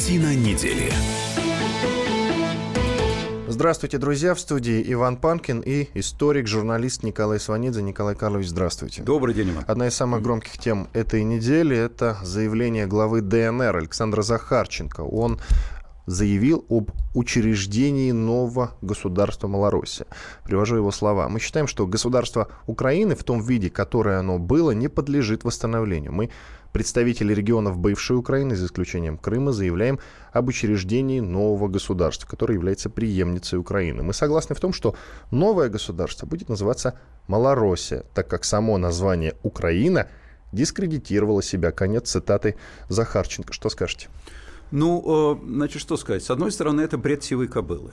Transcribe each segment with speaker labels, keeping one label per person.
Speaker 1: Картина недели.
Speaker 2: Здравствуйте, друзья. В студии Иван Панкин и историк, журналист Николай Сванидзе. Николай Карлович, здравствуйте.
Speaker 3: Добрый день, Иван.
Speaker 2: Одна из самых громких тем этой недели – это заявление главы ДНР Александра Захарченко. Он заявил об учреждении нового государства Малороссия. Привожу его слова. Мы считаем, что государство Украины в том виде, которое оно было, не подлежит восстановлению. Мы, представители регионов бывшей Украины, за исключением Крыма, заявляем об учреждении нового государства, которое является преемницей Украины. Мы согласны в том, что новое государство будет называться Малороссия, так как само название Украина дискредитировало себя. Конец цитаты Захарченко. Что скажете?
Speaker 3: Ну, э, значит, что сказать? С одной стороны, это бред сивой кобылы.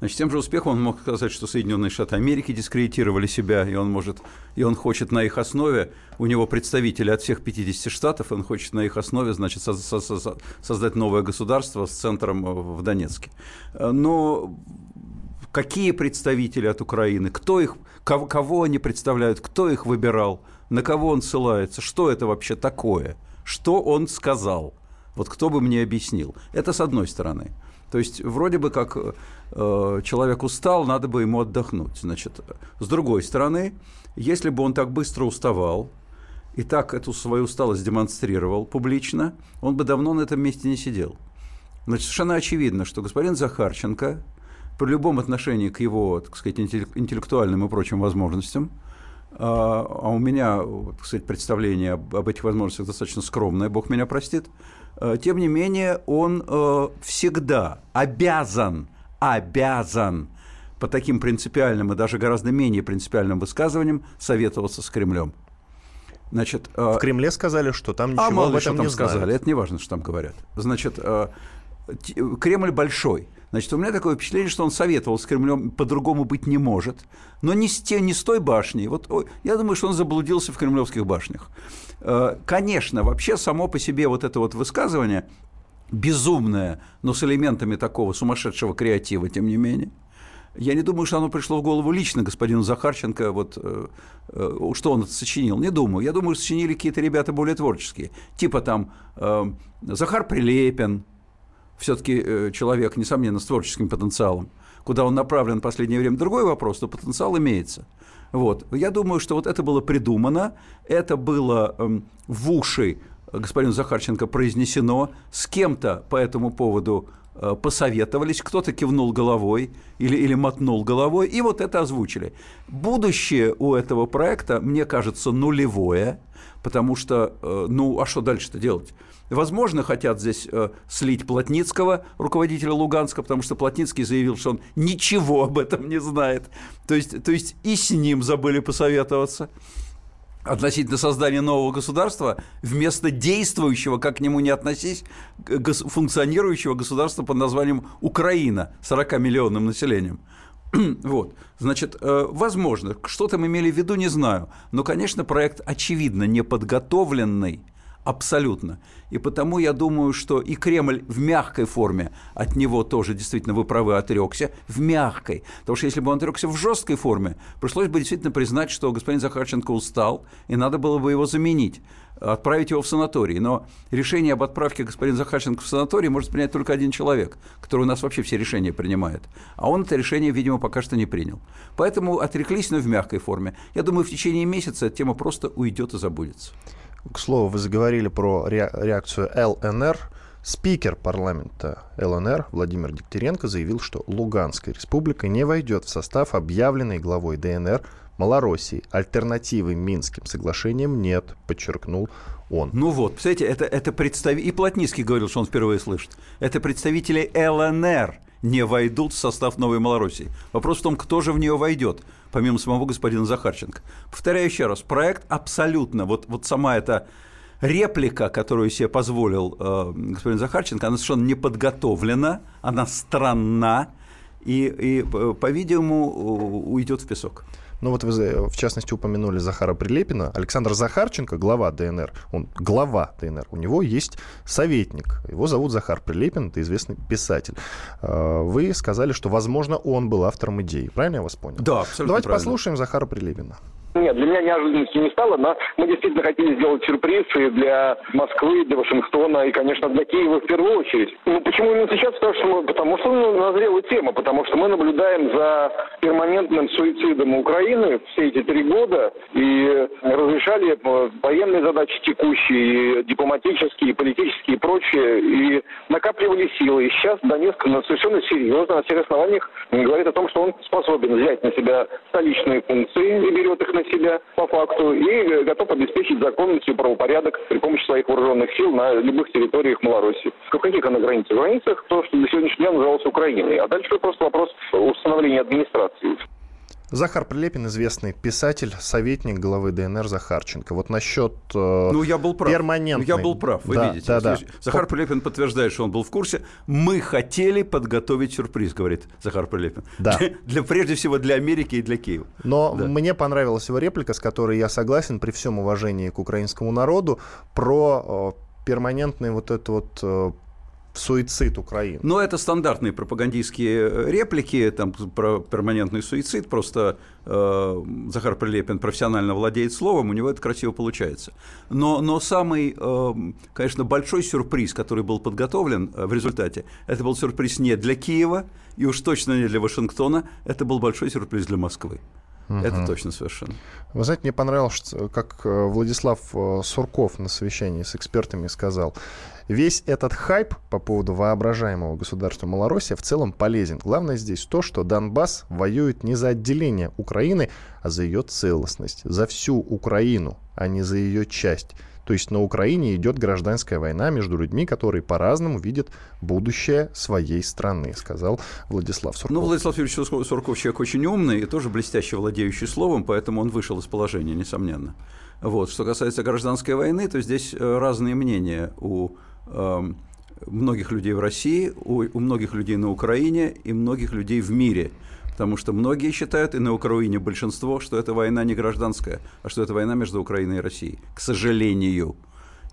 Speaker 3: Значит, тем же успехом он мог сказать, что Соединенные Штаты Америки дискредитировали себя, и он может, и он хочет на их основе, у него представители от всех 50 штатов, он хочет на их основе, значит, создать новое государство с центром э, в Донецке. Э, но какие представители от Украины, кто их, кого, кого они представляют, кто их выбирал, на кого он ссылается, что это вообще такое, что он сказал – вот кто бы мне объяснил? Это с одной стороны. То есть вроде бы как э, человек устал, надо бы ему отдохнуть. Значит, с другой стороны, если бы он так быстро уставал и так эту свою усталость демонстрировал публично, он бы давно на этом месте не сидел. Значит, совершенно очевидно, что господин Захарченко при любом отношении к его, так сказать, интеллектуальным и прочим возможностям, а, а у меня, так сказать, представление об этих возможностях достаточно скромное, Бог меня простит, тем не менее, он э, всегда обязан, обязан по таким принципиальным и даже гораздо менее принципиальным высказываниям советоваться с Кремлем.
Speaker 2: Значит, э, в Кремле сказали, что там ничего
Speaker 3: а мало
Speaker 2: об этом
Speaker 3: что там
Speaker 2: не
Speaker 3: сказали,
Speaker 2: знают.
Speaker 3: это не важно, что там говорят. Значит, Кремль большой. Значит, у меня такое впечатление, что он советовал с Кремлем, по-другому быть не может. Но не с, те, не с той башней. Вот, я думаю, что он заблудился в кремлевских башнях. Э, конечно, вообще само по себе вот это вот высказывание безумное, но с элементами такого сумасшедшего креатива, тем не менее. Я не думаю, что оно пришло в голову лично господину Захарченко, вот, э, э, что он сочинил. Не думаю. Я думаю, сочинили какие-то ребята более творческие. Типа там э, Захар Прилепин, все-таки э, человек, несомненно, с творческим потенциалом. Куда он направлен в последнее время, другой вопрос, но потенциал имеется. Вот. Я думаю, что вот это было придумано, это было эм, в уши господину Захарченко произнесено, с кем-то по этому поводу э, посоветовались, кто-то кивнул головой или, или мотнул головой, и вот это озвучили. Будущее у этого проекта, мне кажется, нулевое, потому что, э, ну, а что дальше-то делать? Возможно, хотят здесь э, слить Плотницкого, руководителя Луганска, потому что Плотницкий заявил, что он ничего об этом не знает. То есть, то есть и с ним забыли посоветоваться относительно создания нового государства вместо действующего, как к нему не относись, функционирующего государства под названием Украина 40-миллионным населением. Вот, значит, э, возможно, что там имели в виду, не знаю, но, конечно, проект очевидно неподготовленный, Абсолютно. И потому я думаю, что и Кремль в мягкой форме от него тоже действительно вы правы отрекся, в мягкой. Потому что если бы он отрекся в жесткой форме, пришлось бы действительно признать, что господин Захарченко устал, и надо было бы его заменить, отправить его в санаторий. Но решение об отправке господина Захарченко в санаторий может принять только один человек, который у нас вообще все решения принимает. А он это решение, видимо, пока что не принял. Поэтому отреклись, но в мягкой форме. Я думаю, в течение месяца эта тема просто уйдет и забудется.
Speaker 2: К слову, вы заговорили про реакцию ЛНР. Спикер парламента ЛНР Владимир Дегтяренко заявил, что Луганская республика не войдет в состав объявленной главой ДНР Малороссии. Альтернативы Минским соглашениям нет, подчеркнул он.
Speaker 3: Ну вот, представляете, это, это представитель... И Плотницкий говорил, что он впервые слышит. Это представители ЛНР не войдут в состав Новой Малороссии. Вопрос в том, кто же в нее войдет помимо самого господина Захарченко. Повторяю еще раз, проект абсолютно, вот, вот сама эта реплика, которую себе позволил э, господин Захарченко, она совершенно не подготовлена, она странна и, и по-видимому, уйдет в песок.
Speaker 2: Ну вот вы, в частности, упомянули Захара Прилепина. Александр Захарченко, глава ДНР, он глава ДНР, у него есть советник. Его зовут Захар Прилепин, это известный писатель. А, вы сказали, что, возможно, он был автором идеи. Правильно я вас понял?
Speaker 3: Да, абсолютно
Speaker 2: Давайте
Speaker 3: правильно.
Speaker 2: послушаем Захара Прилепина.
Speaker 1: Нет, для меня неожиданностью не стало, но мы действительно хотели сделать сюрприз и для Москвы, для Вашингтона и, конечно, для Киева в первую очередь. Ну, почему именно сейчас? Потому что, потому что ну, назрела тема, потому что мы наблюдаем за перманентным суицидом Украины все эти три года и разрешали военные задачи текущие, и дипломатические, и политические и прочие, и накапливали силы. И сейчас Донецк совершенно серьезно, на всех основаниях говорит о том, что он способен взять на себя столичные функции и берет их на себя по факту и готов обеспечить законность и правопорядок при помощи своих вооруженных сил на любых территориях Малороссии. В каких она границах? В границах то, что до сегодняшнего дня называлось Украиной. А дальше просто вопрос установления администрации.
Speaker 2: Захар Прилепин, известный писатель, советник главы ДНР Захарченко. Вот насчет э,
Speaker 3: ну, я был прав.
Speaker 2: перманентной...
Speaker 3: Ну, я был прав, вы да, видите. Да, да. Захар Прилепин подтверждает, что он был в курсе. Мы хотели подготовить сюрприз, говорит Захар Прилепин. Да. Для, для, прежде всего для Америки и для Киева.
Speaker 2: Но да. мне понравилась его реплика, с которой я согласен при всем уважении к украинскому народу, про э, перманентный вот это вот э, суицид Украины.
Speaker 3: Но это стандартные пропагандистские э, реплики там, про перманентный суицид. Просто э, Захар Прилепин профессионально владеет словом, у него это красиво получается. Но, но самый, э, конечно, большой сюрприз, который был подготовлен э, в результате, это был сюрприз не для Киева и уж точно не для Вашингтона, это был большой сюрприз для Москвы. Угу. Это точно совершенно.
Speaker 2: Вы знаете, мне понравилось, как э, Владислав Сурков на совещании с экспертами сказал, весь этот хайп по поводу воображаемого государства Малороссия в целом полезен. Главное здесь то, что Донбасс воюет не за отделение Украины, а за ее целостность, за всю Украину, а не за ее часть. То есть на Украине идет гражданская война между людьми, которые по-разному видят будущее своей страны, сказал Владислав Сурков.
Speaker 3: Ну, Владислав Юрьевич Сурков человек очень умный и тоже блестяще владеющий словом, поэтому он вышел из положения, несомненно. Вот. Что касается гражданской войны, то здесь э, разные мнения у многих людей в России, у, у многих людей на Украине и многих людей в мире – потому что многие считают, и на Украине большинство, что это война не гражданская, а что это война между Украиной и Россией. К сожалению.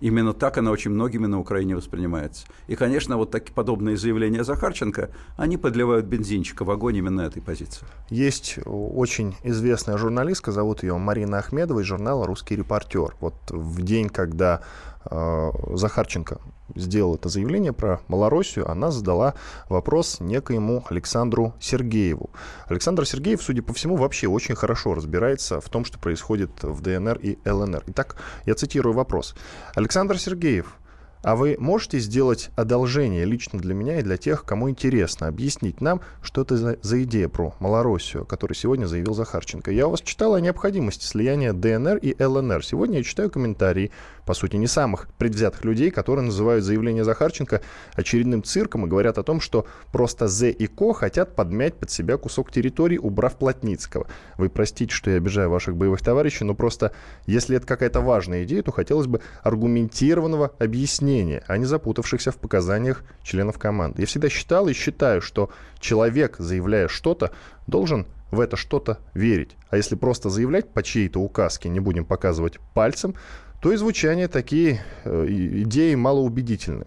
Speaker 3: Именно так она очень многими на Украине воспринимается. И, конечно, вот такие подобные заявления Захарченко, они подливают бензинчика в огонь именно этой позиции.
Speaker 2: Есть очень известная журналистка, зовут ее Марина Ахмедова из журнала «Русский репортер». Вот в день, когда Захарченко сделал это заявление про Малороссию, она задала вопрос некоему Александру Сергееву. Александр Сергеев, судя по всему, вообще очень хорошо разбирается в том, что происходит в ДНР и ЛНР. Итак, я цитирую вопрос. Александр Сергеев, а вы можете сделать одолжение лично для меня и для тех, кому интересно, объяснить нам, что это за, за идея про Малороссию, которую сегодня заявил Захарченко? Я у вас читал о необходимости слияния ДНР и ЛНР. Сегодня я читаю комментарии по сути, не самых предвзятых людей, которые называют заявление Захарченко очередным цирком и говорят о том, что просто З и Ко хотят подмять под себя кусок территории, убрав Плотницкого. Вы простите, что я обижаю ваших боевых товарищей, но просто, если это какая-то важная идея, то хотелось бы аргументированного объяснения, а не запутавшихся в показаниях членов команды. Я всегда считал и считаю, что человек, заявляя что-то, должен в это что-то верить. А если просто заявлять по чьей-то указке, не будем показывать пальцем, то и звучание такие э, идеи малоубедительны.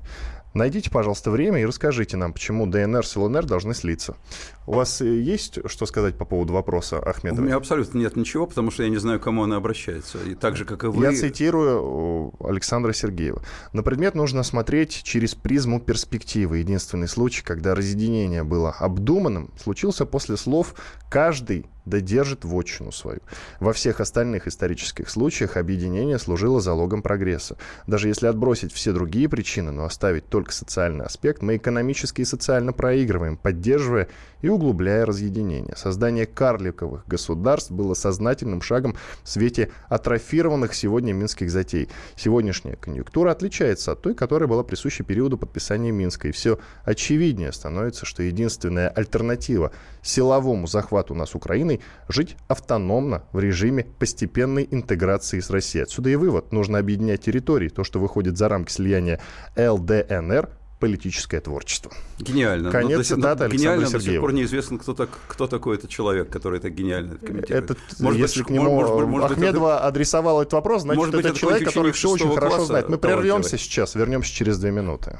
Speaker 2: Найдите, пожалуйста, время и расскажите нам, почему ДНР с ЛНР должны слиться. У вас э, есть что сказать по поводу вопроса Ахмедова?
Speaker 3: У меня абсолютно нет ничего, потому что я не знаю, к кому она обращается. И так же, как и вы...
Speaker 2: Я цитирую Александра Сергеева. На предмет нужно смотреть через призму перспективы. Единственный случай, когда разъединение было обдуманным, случился после слов «каждый да держит вотчину свою. Во всех остальных исторических случаях объединение служило залогом прогресса. Даже если отбросить все другие причины, но оставить только социальный аспект, мы экономически и социально проигрываем, поддерживая и углубляя разъединение. Создание карликовых государств было сознательным шагом в свете атрофированных сегодня минских затей. Сегодняшняя конъюнктура отличается от той, которая была присуща периоду подписания Минска. И все очевиднее становится, что единственная альтернатива силовому захвату нас Украиной – жить автономно в режиме постепенной интеграции с Россией. Отсюда и вывод. Нужно объединять территории. То, что выходит за рамки слияния ЛДНР – политическое творчество.
Speaker 3: Гениально.
Speaker 2: Конец но, цитаты
Speaker 3: Александра Гениально, Сергеева. до сих пор неизвестно, кто, так, кто такой этот человек, который так гениально комментирует.
Speaker 2: Этот, может если быть, к нему может, может, Ахмедова это, адресовал этот вопрос, значит, может это, это человек, который все очень хорошо знает. Мы прервемся сейчас, вернемся через две минуты.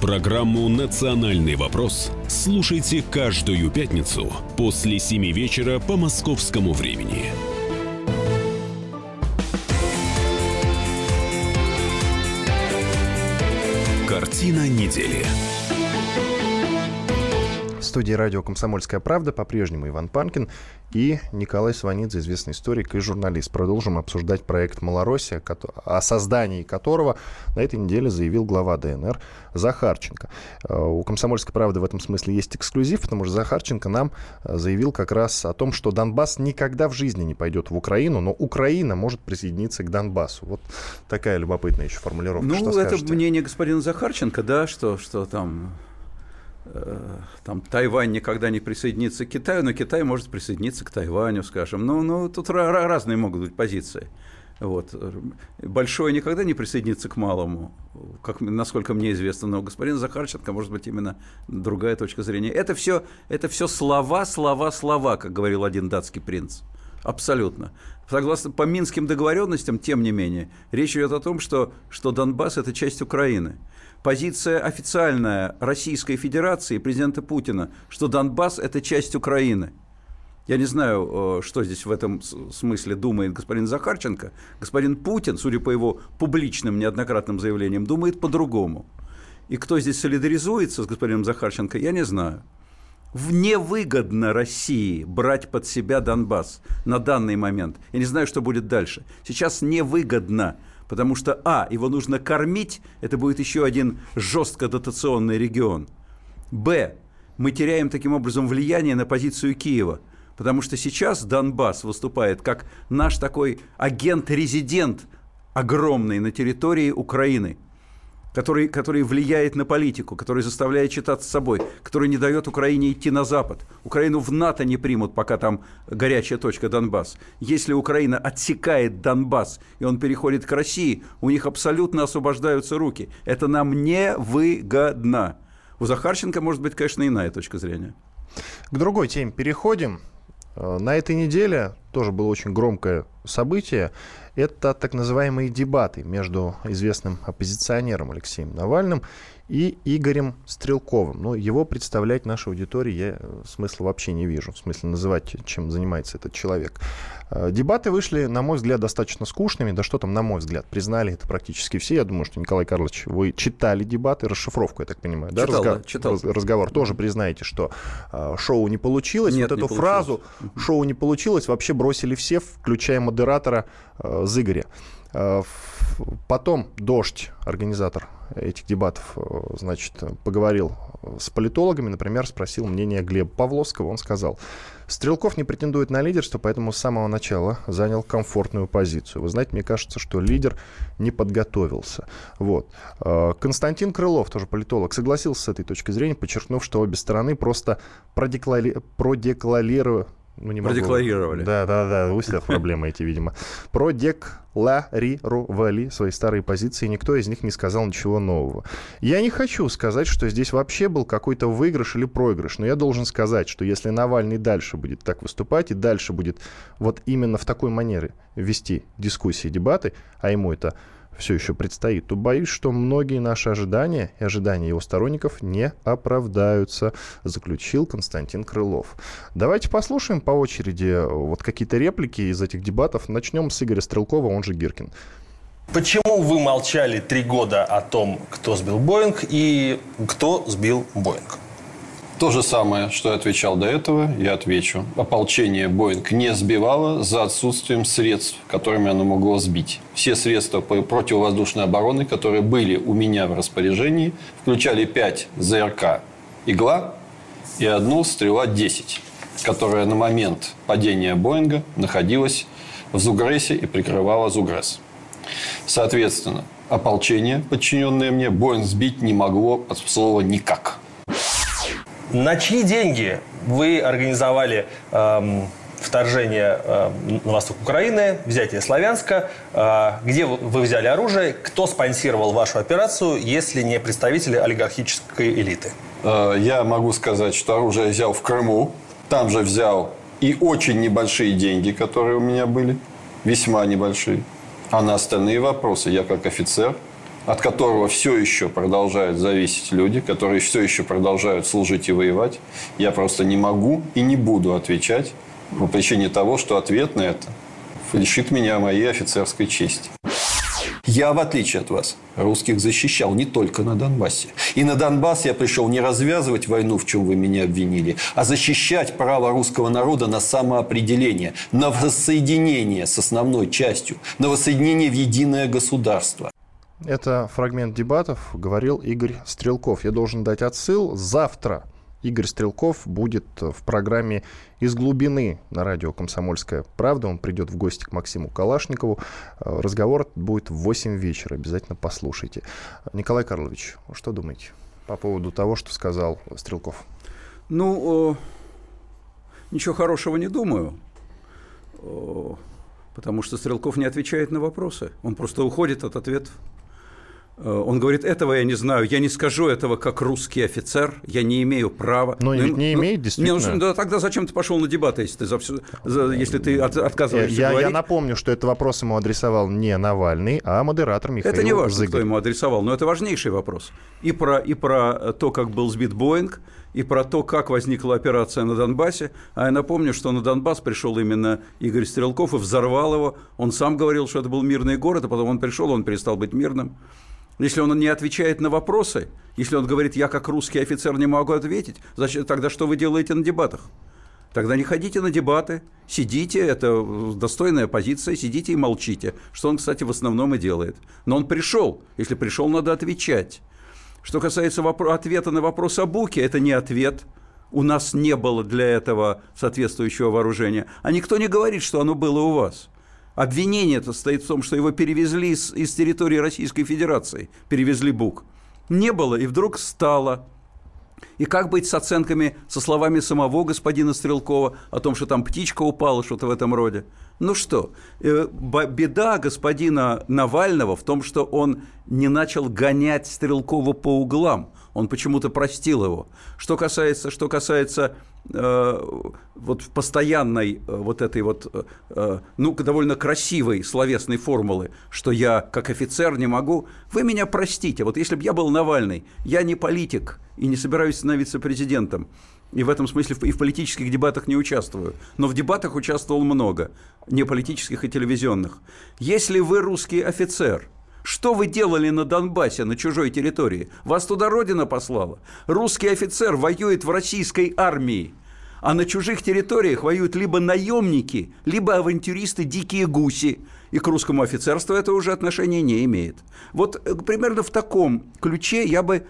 Speaker 4: Программу «Национальный вопрос» слушайте каждую пятницу после 7 вечера по московскому времени. Картина недели
Speaker 2: студии радио «Комсомольская правда» по-прежнему Иван Панкин и Николай Сванидзе, известный историк и журналист. Продолжим обсуждать проект «Малороссия», о создании которого на этой неделе заявил глава ДНР Захарченко. Э, у «Комсомольской правды» в этом смысле есть эксклюзив, потому что Захарченко нам э, заявил как раз о том, что Донбасс никогда в жизни не пойдет в Украину, но Украина может присоединиться к Донбассу. Вот такая любопытная еще формулировка.
Speaker 3: Ну, что это мнение господина Захарченко, да, что, что там там Тайвань никогда не присоединится к Китаю, но Китай может присоединиться к Тайваню, скажем. Ну, ну тут разные могут быть позиции. Вот. Большое никогда не присоединится к малому, как, насколько мне известно, но господин Захарченко, может быть, именно другая точка зрения. Это все, это все слова, слова, слова, как говорил один датский принц. Абсолютно. Согласно по минским договоренностям, тем не менее, речь идет о том, что, что Донбасс – это часть Украины позиция официальная Российской Федерации, президента Путина, что Донбасс – это часть Украины. Я не знаю, э, что здесь в этом смысле думает господин Захарченко. Господин Путин, судя по его публичным неоднократным заявлениям, думает по-другому. И кто здесь солидаризуется с господином Захарченко, я не знаю. Невыгодно России брать под себя Донбасс на данный момент. Я не знаю, что будет дальше. Сейчас невыгодно потому что, а, его нужно кормить, это будет еще один жестко дотационный регион. Б, мы теряем таким образом влияние на позицию Киева, потому что сейчас Донбасс выступает как наш такой агент-резидент огромный на территории Украины – который, который влияет на политику, который заставляет считаться собой, который не дает Украине идти на Запад. Украину в НАТО не примут, пока там горячая точка Донбасс. Если Украина отсекает Донбасс, и он переходит к России, у них абсолютно освобождаются руки. Это нам не выгодно. У Захарченко может быть, конечно, иная точка зрения.
Speaker 2: К другой теме переходим. Э, на этой неделе тоже было очень громкое событие. Это так называемые дебаты между известным оппозиционером Алексеем Навальным и Игорем Стрелковым. Но его представлять нашей аудитории я э, смысла вообще не вижу. В смысле называть, чем занимается этот человек. Э, дебаты вышли, на мой взгляд, достаточно скучными. Да что там, на мой взгляд, признали это практически все. Я думаю, что, Николай Карлович, вы читали дебаты, расшифровку, я так понимаю. Да?
Speaker 3: Читал,
Speaker 2: Разго...
Speaker 3: да, читал.
Speaker 2: Разговор тоже признаете, что э, шоу не получилось.
Speaker 3: Нет,
Speaker 2: вот
Speaker 3: не
Speaker 2: эту фразу «шоу не получилось» вообще бросили все, включая модератора Зыгоря. Потом «Дождь», организатор этих дебатов, э, значит, поговорил с политологами, например, спросил мнение Глеба Павловского. Он сказал, Стрелков не претендует на лидерство, поэтому с самого начала занял комфортную позицию. Вы знаете, мне кажется, что лидер не подготовился. Вот. Э, Константин Крылов, тоже политолог, согласился с этой точкой зрения, подчеркнув, что обе стороны просто продеклари... продекларировали
Speaker 3: ну, не Продекларировали.
Speaker 2: Да, да, да, у всех проблемы эти, видимо. Продекларировали свои старые позиции, никто из них не сказал ничего нового. Я не хочу сказать, что здесь вообще был какой-то выигрыш или проигрыш, но я должен сказать, что если Навальный дальше будет так выступать и дальше будет вот именно в такой манере вести дискуссии, дебаты, а ему это все еще предстоит, то боюсь, что многие наши ожидания и ожидания его сторонников не оправдаются, заключил Константин Крылов. Давайте послушаем по очереди э, вот какие-то реплики из этих дебатов. Начнем с Игоря Стрелкова, он же Гиркин.
Speaker 5: Почему вы молчали три года о том, кто сбил Боинг и кто сбил Боинг?
Speaker 6: То же самое, что я отвечал до этого, я отвечу. Ополчение Боинг не сбивало за отсутствием средств, которыми оно могло сбить. Все средства противовоздушной обороны, которые были у меня в распоряжении, включали 5 ЗРК «Игла» и одну «Стрела-10», которая на момент падения Боинга находилась в Зугресе и прикрывала Зугрес. Соответственно, ополчение, подчиненное мне, Боинг сбить не могло от слова «никак».
Speaker 5: На чьи деньги вы организовали эм, вторжение э, на восток Украины, взятие Славянска. Э, где вы взяли оружие? Кто спонсировал вашу операцию, если не представители олигархической элиты?
Speaker 6: Я могу сказать, что оружие взял в Крыму. Там же взял и очень небольшие деньги, которые у меня были. Весьма небольшие. А на остальные вопросы я как офицер – от которого все еще продолжают зависеть люди, которые все еще продолжают служить и воевать, я просто не могу и не буду отвечать по причине того, что ответ на это лишит меня моей офицерской чести. Я, в отличие от вас, русских защищал не только на Донбассе. И на Донбасс я пришел не развязывать войну, в чем вы меня обвинили, а защищать право русского народа на самоопределение, на воссоединение с основной частью, на воссоединение в единое государство.
Speaker 2: Это фрагмент дебатов, говорил Игорь Стрелков. Я должен дать отсыл. Завтра Игорь Стрелков будет в программе «Из глубины» на радио «Комсомольская правда». Он придет в гости к Максиму Калашникову. Разговор будет в 8 вечера. Обязательно послушайте. Николай Карлович, что думаете по поводу того, что сказал Стрелков?
Speaker 3: Ну, ничего хорошего не думаю потому что Стрелков не отвечает на вопросы. Он просто уходит от ответов. Э, он говорит, этого я не знаю, я не скажу этого как русский офицер, я не имею права.
Speaker 2: Но, но ведь не ну, имеет, действительно.
Speaker 3: Не, ну, да, тогда зачем ты пошел на дебаты, если ты, за все, за, если ты от, отказываешься
Speaker 2: я,
Speaker 3: говорить?
Speaker 2: Я напомню, что этот вопрос ему адресовал не Навальный, а модератор Михаил
Speaker 3: Это не важно,
Speaker 2: Зыгорь.
Speaker 3: кто ему адресовал, но это важнейший вопрос. И про, и про то, как был сбит Боинг, и про то, как возникла операция на Донбассе. А я напомню, что на Донбасс пришел именно Игорь Стрелков и взорвал его. Он сам говорил, что это был мирный город, а потом он пришел, он перестал быть мирным. Если он не отвечает на вопросы, если он говорит, я как русский офицер не могу ответить, значит, тогда что вы делаете на дебатах? Тогда не ходите на дебаты, сидите, это достойная позиция, сидите и молчите, что он, кстати, в основном и делает. Но он пришел, если пришел, надо отвечать. Что касается ответа на вопрос о Буке, это не ответ. У нас не было для этого соответствующего вооружения. А никто не говорит, что оно было у вас. Обвинение это стоит в том, что его перевезли из, из территории Российской Федерации, перевезли БУК. Не было, и вдруг стало. И как быть с оценками, со словами самого господина Стрелкова о том, что там птичка упала, что-то в этом роде? Ну что, э, беда господина Навального в том, что он не начал гонять Стрелкова по углам. Он почему-то простил его. Что касается, что касается Э, вот постоянной э, вот этой вот, э, ну, довольно красивой словесной формулы, что я как офицер не могу, вы меня простите, вот если бы я был Навальный, я не политик и не собираюсь становиться президентом, и в этом смысле и в политических дебатах не участвую. Но в дебатах участвовал много, не политических и телевизионных. Если вы русский офицер – что вы делали на Донбассе, на чужой территории? Вас туда Родина послала. Русский офицер воюет в российской армии. А на чужих территориях воюют либо наемники, либо авантюристы дикие гуси. И к русскому офицерству это уже отношения не имеет. Вот э, примерно в таком ключе я бы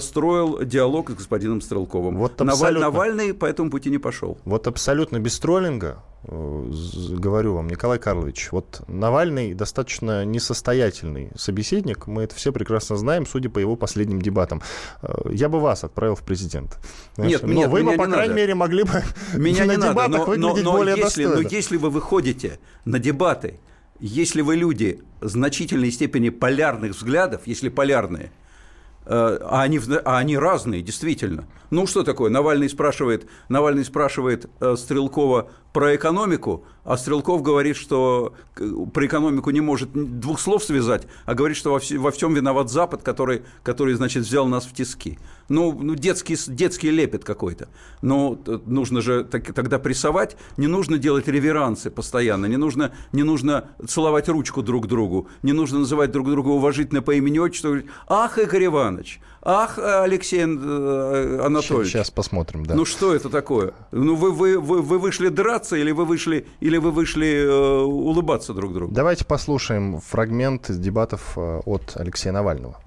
Speaker 3: строил диалог с господином Стрелковым. Вот абсолютно, Навальный по этому пути не пошел.
Speaker 2: Вот абсолютно без троллинга Э, говорю вам, Николай Карлович, вот Навальный достаточно несостоятельный собеседник, мы это все прекрасно знаем, судя по его последним дебатам. Э, я бы вас отправил в президент.
Speaker 3: Нет, но нет,
Speaker 2: вы
Speaker 3: бы,
Speaker 2: по крайней
Speaker 3: надо.
Speaker 2: мере, могли бы
Speaker 3: меня
Speaker 2: на
Speaker 3: не
Speaker 2: дебатах
Speaker 3: надо, но,
Speaker 2: выглядеть
Speaker 3: но, но
Speaker 2: более
Speaker 3: если,
Speaker 2: достойно.
Speaker 3: Но если вы выходите на дебаты, если вы люди значительной степени полярных взглядов, если полярные, э, а они, а они разные, действительно. Ну, что такое? Навальный спрашивает, Навальный спрашивает э, Стрелкова про экономику, а Стрелков говорит, что про экономику не может двух слов связать, а говорит, что во всем виноват Запад, который, который, значит, взял нас в тиски. Ну, ну детский, детский лепет какой-то. Но нужно же так, тогда прессовать, не нужно делать реверансы постоянно, не нужно, не нужно целовать ручку друг другу, не нужно называть друг друга уважительно по имени отчеству. Ах, Игорь Иванович, ах, Алексей э, Анатольевич.
Speaker 2: Сейчас посмотрим, да.
Speaker 3: Ну, что это такое? Ну, вы, вы, вы, вы вышли драться или вы вышли, или вы вышли э, улыбаться друг другу?
Speaker 2: Давайте послушаем фрагмент из дебатов э, от Алексея Навального.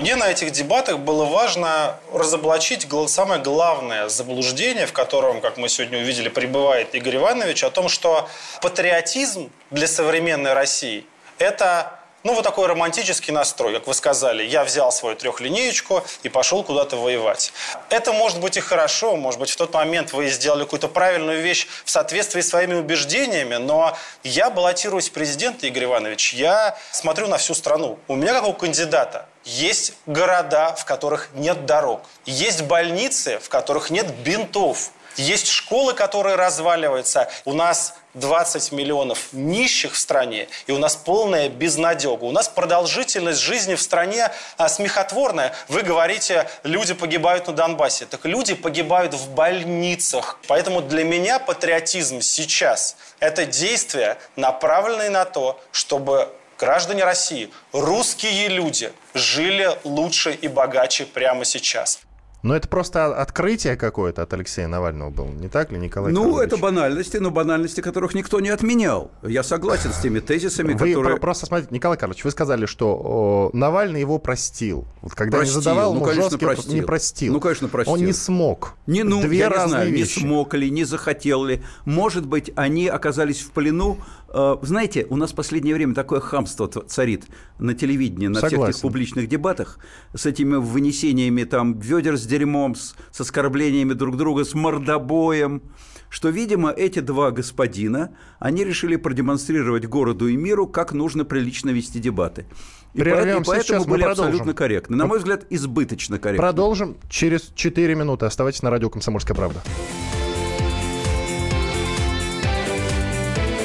Speaker 7: Мне на этих дебатах было важно разоблачить самое главное заблуждение, в котором, как мы сегодня увидели, пребывает Игорь Иванович, о том, что патриотизм для современной России – это ну, вот такой романтический настрой, как вы сказали. Я взял свою трехлинеечку и пошел куда-то воевать. Это может быть и хорошо, может быть, в тот момент вы сделали какую-то правильную вещь в соответствии с своими убеждениями, но я баллотируюсь в президенты, Игорь Иванович, я смотрю на всю страну. У меня, как у кандидата, есть города, в которых нет дорог. Есть больницы, в которых нет бинтов. Есть школы, которые разваливаются. У нас 20 миллионов нищих в стране, и у нас полная безнадега. У нас продолжительность жизни в стране а, смехотворная. Вы говорите, люди погибают на Донбассе. Так люди погибают в больницах. Поэтому для меня патриотизм сейчас – это действия, направленные на то, чтобы граждане России, русские люди жили лучше и богаче прямо сейчас.
Speaker 2: Но это просто открытие какое-то от Алексея Навального было, не так ли, Николай
Speaker 3: Ну,
Speaker 2: Карлович?
Speaker 3: это банальности, но банальности, которых никто не отменял. Я согласен с теми тезисами,
Speaker 2: Вы
Speaker 3: которые...
Speaker 2: про- просто смотрите, Николай Карлович, вы сказали, что о, Навальный его простил. Вот когда
Speaker 3: Простил,
Speaker 2: не задавал,
Speaker 3: ну, конечно,
Speaker 2: жесткий
Speaker 3: простил.
Speaker 2: не простил.
Speaker 3: Ну, конечно, простил.
Speaker 2: Он не смог.
Speaker 3: Не, ну,
Speaker 2: Две
Speaker 3: я не
Speaker 2: разные
Speaker 3: знаю,
Speaker 2: вещи.
Speaker 3: не смог ли, не захотел ли. Может быть, они оказались в плену. Э, Знаете, у нас в последнее время такое хамство царит на телевидении, на всех
Speaker 2: Согласен.
Speaker 3: этих публичных дебатах с этими вынесениями там ведер с дерьмом, с, с оскорблениями друг друга, с мордобоем, что, видимо, эти два господина, они решили продемонстрировать городу и миру, как нужно прилично вести дебаты. И, по- и
Speaker 2: Прервемся
Speaker 3: поэтому
Speaker 2: сейчас, мы
Speaker 3: были
Speaker 2: продолжим.
Speaker 3: абсолютно корректны. На мой взгляд, избыточно корректны.
Speaker 2: Продолжим через 4 минуты. Оставайтесь на радио «Комсомольская правда».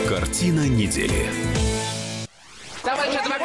Speaker 4: Картина недели.
Speaker 8: Товарищ адвокат!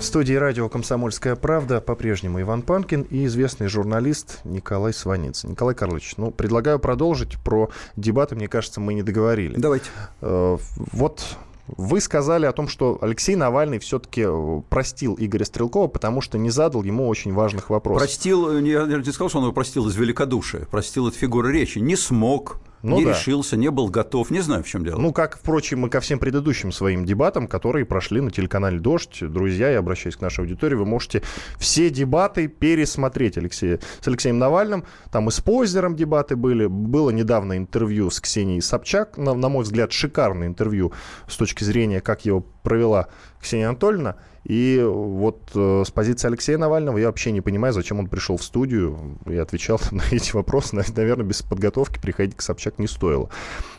Speaker 2: В студии радио «Комсомольская правда» по-прежнему Иван Панкин и известный журналист Николай Сванидзе. Николай Карлович, ну, предлагаю продолжить про дебаты. Мне кажется, мы не договорили.
Speaker 3: Давайте.
Speaker 2: Э, Вот вы сказали о том, что Алексей Навальный все-таки простил Игоря Стрелкова, потому что не задал ему очень важных вопросов.
Speaker 3: Простил, не- я не сказал, что он его простил из великодушия. Простил от фигуры речи. Не смог,
Speaker 2: Ну
Speaker 3: не
Speaker 2: да.
Speaker 3: решился, не был готов. Не знаю, в чем дело.
Speaker 2: Ну, как, впрочем, и ко всем предыдущим своим дебатам, которые прошли на телеканале «Дождь». Друзья, я обращаюсь к нашей аудитории, вы можете все дебаты пересмотреть Алексея, с Алексеем Навальным. Там и с Познером дебаты были. Было недавно интервью с Ксенией Собчак. На, на мой взгляд, шикарное интервью с точки зрения, как его провела Ксения Анатольевна. И вот э, с позиции Алексея Навального я вообще не понимаю, зачем он пришел в студию и отвечал на эти вопросы. Наверное, без подготовки приходить к Собчак не стоило.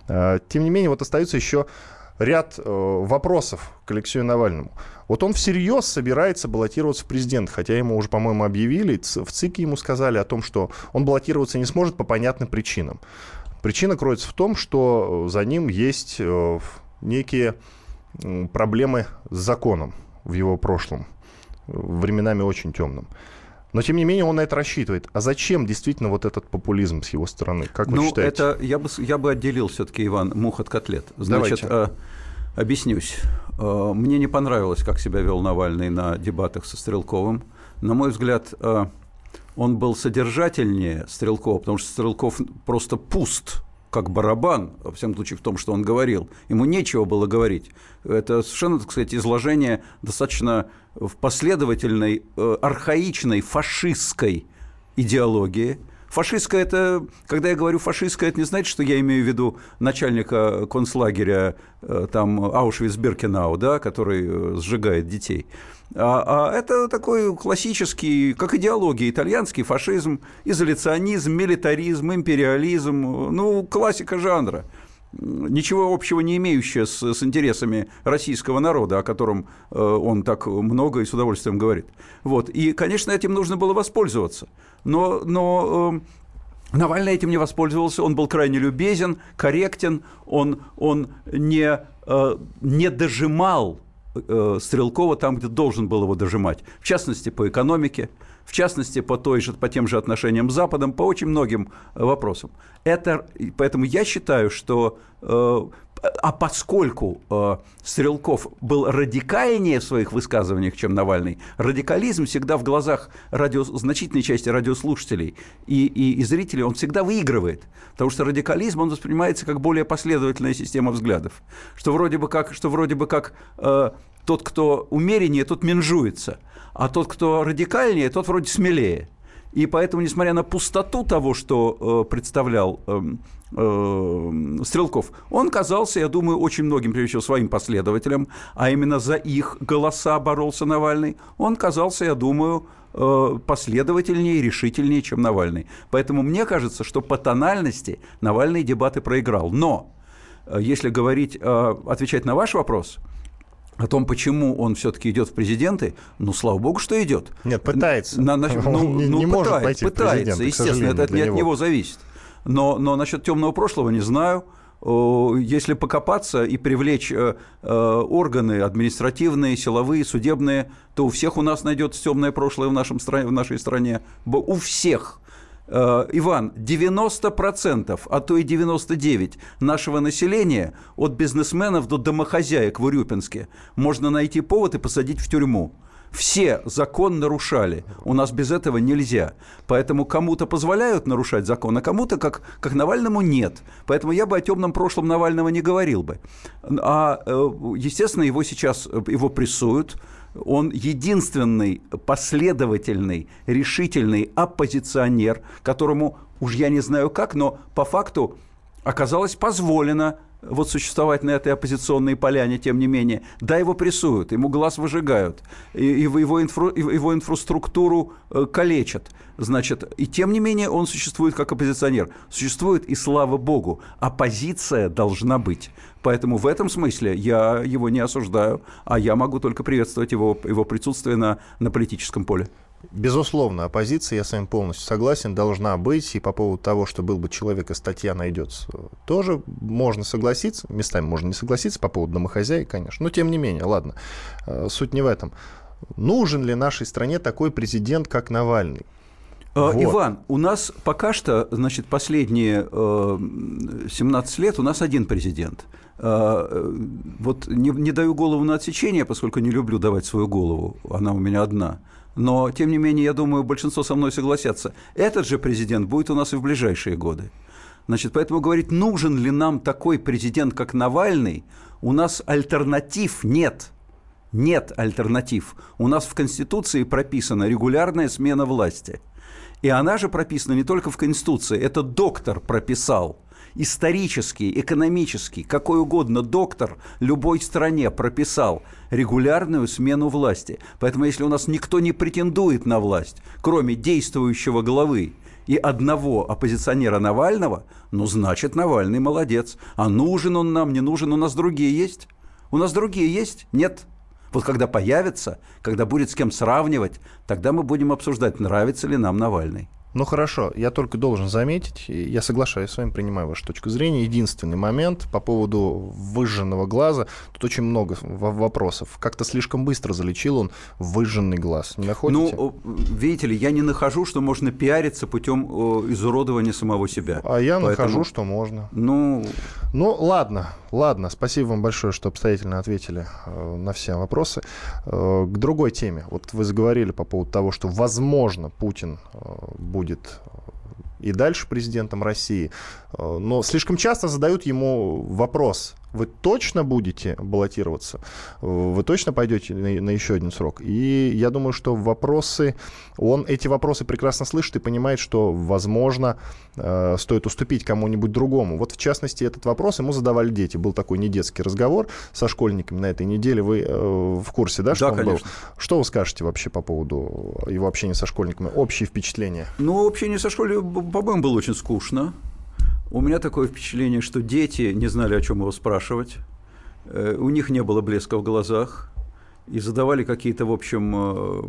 Speaker 2: Э, Тем не менее, вот остается еще ряд э, вопросов к Алексею Навальному. Вот он всерьез собирается баллотироваться в президент, хотя ему уже, по-моему, объявили, в ЦИКе ему сказали о том, что он баллотироваться не сможет по понятным причинам. Причина кроется в том, что за ним есть э, некие проблемы с законом в его прошлом, временами очень темным. Но, тем не менее, он на это рассчитывает. А зачем действительно вот этот популизм с его стороны? Как вы
Speaker 3: ну,
Speaker 2: считаете?
Speaker 3: это я бы, я бы отделил все-таки, Иван, мух от котлет. Значит,
Speaker 2: Давайте.
Speaker 3: э, объяснюсь. Э, мне не понравилось, как себя вел Навальный на дебатах со Стрелковым. На мой взгляд, э, он был содержательнее Стрелкова, потому что Стрелков просто пуст как барабан, во всяком случае, в том, что он говорил. Ему нечего было говорить. Это совершенно, так сказать, изложение достаточно в последовательной, э, архаичной, фашистской идеологии. Фашистская – это, когда я говорю фашистская, это не значит, что я имею в виду начальника концлагеря э, там Аушвиц-Биркенау, да, который э, сжигает детей. А, а это такой классический, как идеология, итальянский фашизм, изоляционизм, милитаризм, империализм, ну, классика жанра ничего общего не имеющее с, с интересами российского народа, о котором э, он так много и с удовольствием говорит. Вот. И, конечно, этим нужно было воспользоваться. Но, но э, Навальный этим не воспользовался, он был крайне любезен, корректен, он, он не, э, не дожимал Стрелкова там, где должен был его дожимать. В частности, по экономике, в частности, по, той же, по тем же отношениям с Западом, по очень многим э, вопросам. Это, поэтому я считаю, что э, А поскольку э, Стрелков был радикальнее в своих высказываниях, чем Навальный, радикализм всегда в глазах радио, значительной части радиослушателей и, и, и зрителей, он всегда выигрывает. Потому что радикализм, он воспринимается как более последовательная система взглядов. Что вроде бы как, что вроде бы как э, тот, кто умереннее, тот менжуется, а тот, кто радикальнее, тот вроде смелее. И поэтому, несмотря на пустоту того, что э, представлял э, э, Стрелков, он казался, я думаю, очень многим, прежде всего, своим последователям, а именно за их голоса боролся Навальный. Он казался, я думаю, э, последовательнее и решительнее, чем Навальный. Поэтому мне кажется, что по тональности Навальный дебаты проиграл. Но э, если говорить, э, отвечать на ваш вопрос – о том, почему он все-таки идет в президенты, ну, слава богу, что идет.
Speaker 2: Нет, пытается.
Speaker 3: На, на, ну,
Speaker 2: он не,
Speaker 3: ну,
Speaker 2: не
Speaker 3: пытается,
Speaker 2: может пойти
Speaker 3: пытается,
Speaker 2: в президенты,
Speaker 3: естественно, это не от него зависит. Но, но насчет темного прошлого не знаю. Если покопаться и привлечь э, э, органы административные, силовые, судебные, то у всех у нас найдется темное прошлое в, нашем стране, в нашей стране. У всех. Э, Иван, 90%, а то и 99% нашего населения, от бизнесменов до домохозяек в Урюпинске, можно найти повод и посадить в тюрьму. Все закон нарушали. У нас без этого нельзя. Поэтому кому-то позволяют нарушать закон, а кому-то, как, как Навальному, нет. Поэтому я бы о темном прошлом Навального не говорил бы. А, э, естественно, его сейчас его прессуют он единственный последовательный, решительный оппозиционер, которому, уж я не знаю как, но по факту оказалось позволено вот существовать на этой оппозиционной поляне, тем не менее, да, его прессуют, ему глаз выжигают, и его, инфру, его инфраструктуру э, калечат, значит, и тем не менее он существует как оппозиционер. Существует, и слава богу, оппозиция должна быть. Поэтому в этом смысле я его не осуждаю, а я могу только приветствовать его, его присутствие на, на политическом поле.
Speaker 2: Безусловно, оппозиция, я с вами полностью согласен, должна быть. И по поводу того, что был бы человек, и статья найдется, тоже можно согласиться. Местами можно не согласиться по поводу домохозяек, конечно. Но тем не менее, ладно, э, суть не в этом. Нужен ли нашей стране такой президент, как Навальный?
Speaker 3: Э, вот. Иван, у нас пока что, значит, последние э, 17 лет у нас один президент. Э, вот не, не даю голову на отсечение, поскольку не люблю давать свою голову, она у меня одна но, тем не менее, я думаю, большинство со мной согласятся. Этот же президент будет у нас и в ближайшие годы. Значит, поэтому говорить, нужен ли нам такой президент, как Навальный, у нас альтернатив нет. Нет альтернатив. У нас в Конституции прописана регулярная смена власти. И она же прописана не только в Конституции, это доктор прописал – исторический, экономический, какой угодно доктор любой стране прописал регулярную смену власти. Поэтому если у нас никто не претендует на власть, кроме действующего главы и одного оппозиционера Навального, ну, значит, Навальный молодец. А нужен он нам, не нужен, у нас другие есть? У нас другие есть? Нет. Вот когда появится, когда будет с кем сравнивать, тогда мы будем обсуждать, нравится ли нам Навальный.
Speaker 2: Ну хорошо, я только должен заметить, я соглашаюсь с вами, принимаю вашу точку зрения. Единственный момент по поводу выжженного глаза, тут очень много вопросов. Как-то слишком быстро залечил он выжженный глаз. Не находите?
Speaker 3: Ну, видите ли, я не нахожу, что можно пиариться путем изуродования самого себя.
Speaker 2: А я Поэтому... нахожу, что можно.
Speaker 3: Ну...
Speaker 2: ну, ладно, ладно. Спасибо вам большое, что обстоятельно ответили э, на все вопросы. Э, к другой теме. Вот вы заговорили по поводу того, что, возможно, Путин э, будет будет и дальше президентом России. Но слишком часто задают ему вопрос, вы точно будете баллотироваться, вы точно пойдете на, на еще один срок. И я думаю, что вопросы, он эти вопросы прекрасно слышит и понимает, что, возможно, э, стоит уступить кому-нибудь другому. Вот, в частности, этот вопрос ему задавали дети. Был такой недетский разговор со школьниками на этой неделе. Вы э, в курсе, да,
Speaker 3: что да, он конечно. был?
Speaker 2: Что вы скажете вообще по поводу его общения со школьниками? Общие впечатления?
Speaker 3: Ну, общение со школьниками, по-моему, было очень скучно. У меня такое впечатление, что дети не знали, о чем его спрашивать. Э, у них не было блеска в глазах. И задавали какие-то, в общем, э,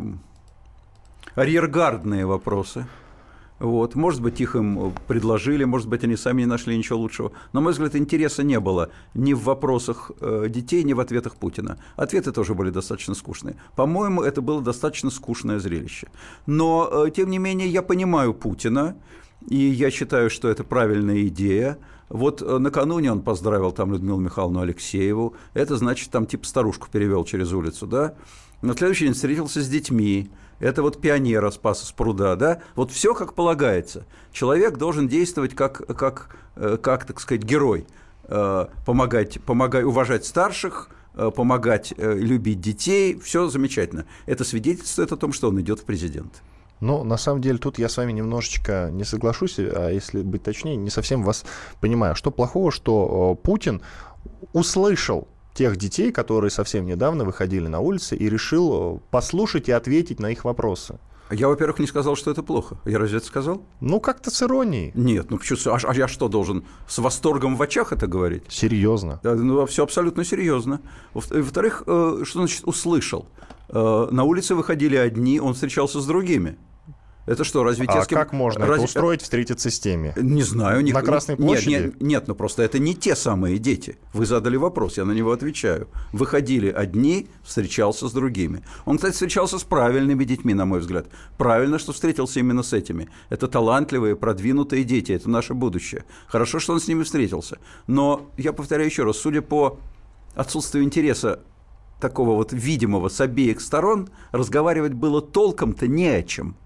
Speaker 3: арьергардные вопросы. Вот. Может быть, их им предложили, может быть, они сами не нашли ничего лучшего. Но, на мой взгляд, интереса не было ни в вопросах э, детей, ни в ответах Путина. Ответы тоже были достаточно скучные. По-моему, это было достаточно скучное зрелище. Но, тем не менее, я понимаю Путина, и я считаю, что это правильная идея. Вот э, накануне он поздравил там Людмилу Михайловну Алексееву. Это значит, там типа старушку перевел через улицу, да? На следующий день встретился с детьми. Это вот пионера спас из пруда, да? Вот все как полагается. Человек должен действовать как, как, э, как так сказать, герой. Э, помогать, помогать, уважать старших, помогать любить детей. Все замечательно. Это свидетельствует о том, что он идет в президент.
Speaker 2: Ну, на самом деле, тут я с вами немножечко не соглашусь, а если быть точнее, не совсем вас понимаю. Что плохого, что Путин услышал тех детей, которые совсем недавно выходили на улицы, и решил послушать и ответить на их вопросы.
Speaker 3: Я, во-первых, не сказал, что это плохо. Я разве это сказал?
Speaker 2: Ну, как-то с иронией.
Speaker 3: Нет, ну почему? А, а я что должен с восторгом в очах это говорить?
Speaker 2: Серьезно.
Speaker 3: Да, ну, все абсолютно серьезно. Во-вторых, э, что значит услышал? Э, на улице выходили одни, он встречался с другими. Это что, разве
Speaker 2: а те, как можно разве... это устроить, встретиться с теми?
Speaker 3: Не знаю.
Speaker 2: Не... На Красной площади?
Speaker 3: Нет, нет, нет, ну просто это не те самые дети. Вы задали вопрос, я на него отвечаю. Выходили одни, встречался с другими. Он, кстати, встречался с правильными детьми, на мой взгляд. Правильно, что встретился именно с этими. Это талантливые, продвинутые дети, это наше будущее. Хорошо, что он с ними встретился. Но, я повторяю еще раз, судя по отсутствию интереса такого вот видимого с обеих сторон, разговаривать было толком-то не о чем –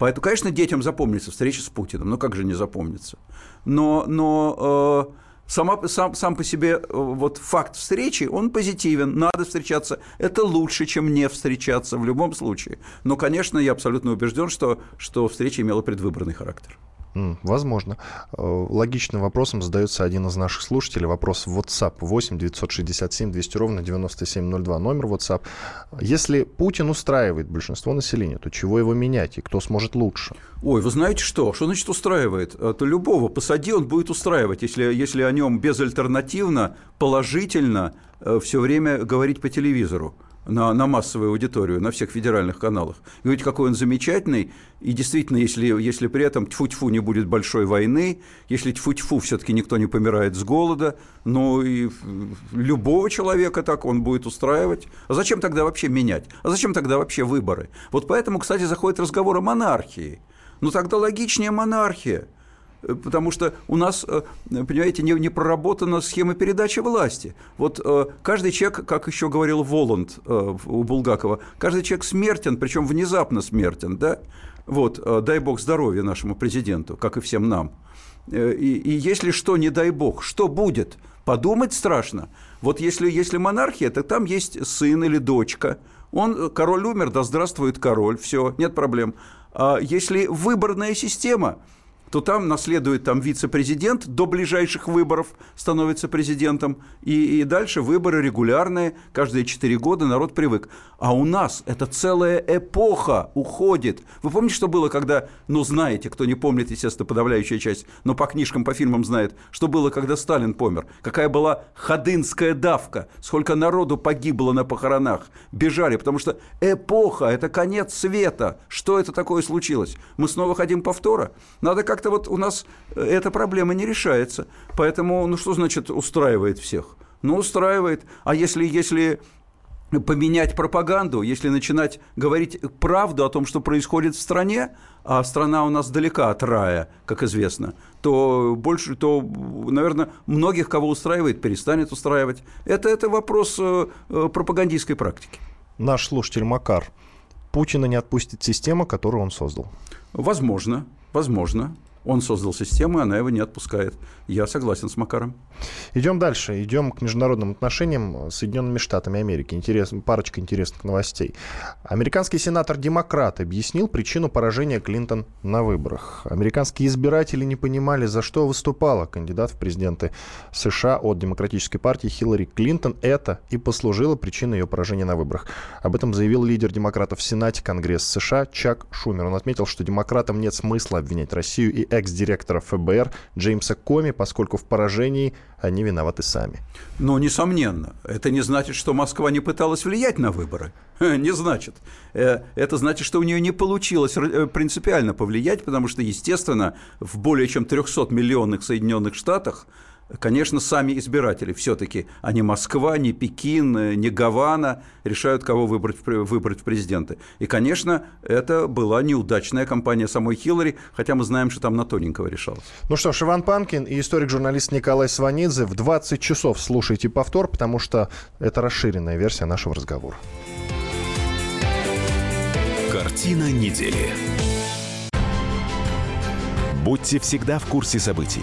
Speaker 3: Поэтому, конечно, детям запомнится встреча с Путиным, ну как же не запомнится. Но, но э, сама, сам, сам по себе э, вот факт встречи, он позитивен, надо встречаться, это лучше, чем не встречаться в любом случае. Но, конечно, я абсолютно убежден, что, что встреча имела предвыборный характер.
Speaker 2: Возможно. Э, логичным вопросом задается один из наших слушателей. Вопрос в WhatsApp 8 967 200 ровно 9702. Номер WhatsApp. Если Путин устраивает большинство населения, то чего его менять и кто сможет лучше?
Speaker 3: Ой, вы знаете что? Что значит устраивает? Это любого посади, он будет устраивать, если, если о нем безальтернативно, положительно э, все время говорить по телевизору на, на массовую аудиторию, на всех федеральных каналах. И говорить, какой он замечательный, и действительно, если, если при этом тьфу-тьфу не будет большой войны, если тьфу-тьфу все-таки никто не помирает с голода, ну и любого человека так он будет устраивать. А зачем тогда вообще менять? А зачем тогда вообще выборы? Вот поэтому, кстати, заходит разговор о монархии. Ну тогда логичнее монархия – потому что у нас, э, понимаете, не, не проработана схема передачи власти. Вот э, каждый человек, как еще говорил Воланд у Булгакова, каждый человек смертен, причем внезапно смертен, да? Вот, дай бог здоровья нашему президенту, как и всем нам. И, и если что, не дай бог, что будет? Подумать страшно. Вот если, если монархия, то там есть сын или дочка. Он, король умер, да здравствует король, все, нет проблем. А если выборная система, то там наследует там вице-президент до ближайших выборов, становится президентом, и, и дальше выборы регулярные, каждые 4 года народ привык. А у нас это целая эпоха уходит. Вы помните, что было, когда, ну, знаете, кто не помнит, естественно, подавляющая часть, но по книжкам, по фильмам знает, что было, когда Сталин помер, какая была ходынская давка, сколько народу погибло на похоронах, бежали, потому что эпоха – это конец света. Что это такое случилось? Мы снова хотим повтора? Надо как как-то вот у нас э, эта проблема не решается. Поэтому, ну что значит устраивает всех? Ну, устраивает. А если, если поменять пропаганду, если начинать говорить правду о том, что происходит в стране, а страна у нас далека от рая, как известно, то больше, то, наверное, многих, кого устраивает, перестанет устраивать. Это, это вопрос э, э, пропагандистской практики.
Speaker 2: Наш слушатель Макар. Путина не отпустит система, которую он создал.
Speaker 3: Возможно, возможно. Он создал систему, и она его не отпускает. Я согласен с Макаром.
Speaker 2: Идем дальше. Идем к международным отношениям с Соединенными Штатами Америки. Интерес, парочка интересных новостей. Американский сенатор-демократ объяснил причину поражения Клинтон на выборах. Американские избиратели не понимали, за что выступала кандидат в президенты США от Демократической партии Хиллари Клинтон. Это и послужило причиной ее поражения на выборах. Об этом заявил лидер демократов в Сенате Конгресса США Чак Шумер. Он отметил, что демократам нет смысла обвинять Россию и экс-директора ФБР Джеймса Коми, поскольку в поражении они виноваты сами.
Speaker 3: Ну, несомненно. Это не значит, что Москва не пыталась влиять на выборы. Не значит. Э, это значит, что у нее не получилось э, принципиально повлиять, потому что, естественно, в более чем 300 миллионных Соединенных Штатах Конечно, сами избиратели все-таки, а не Москва, не Пекин, не Гавана решают, кого выбрать, выбрать в президенты. И, конечно, это была неудачная кампания самой Хиллари, хотя мы знаем, что там на тоненького решалось.
Speaker 2: Ну что ж, Иван Панкин и историк-журналист Николай Сванидзе в 20 часов слушайте повтор, потому что это расширенная версия нашего разговора.
Speaker 4: Картина недели.
Speaker 9: Будьте всегда в курсе событий.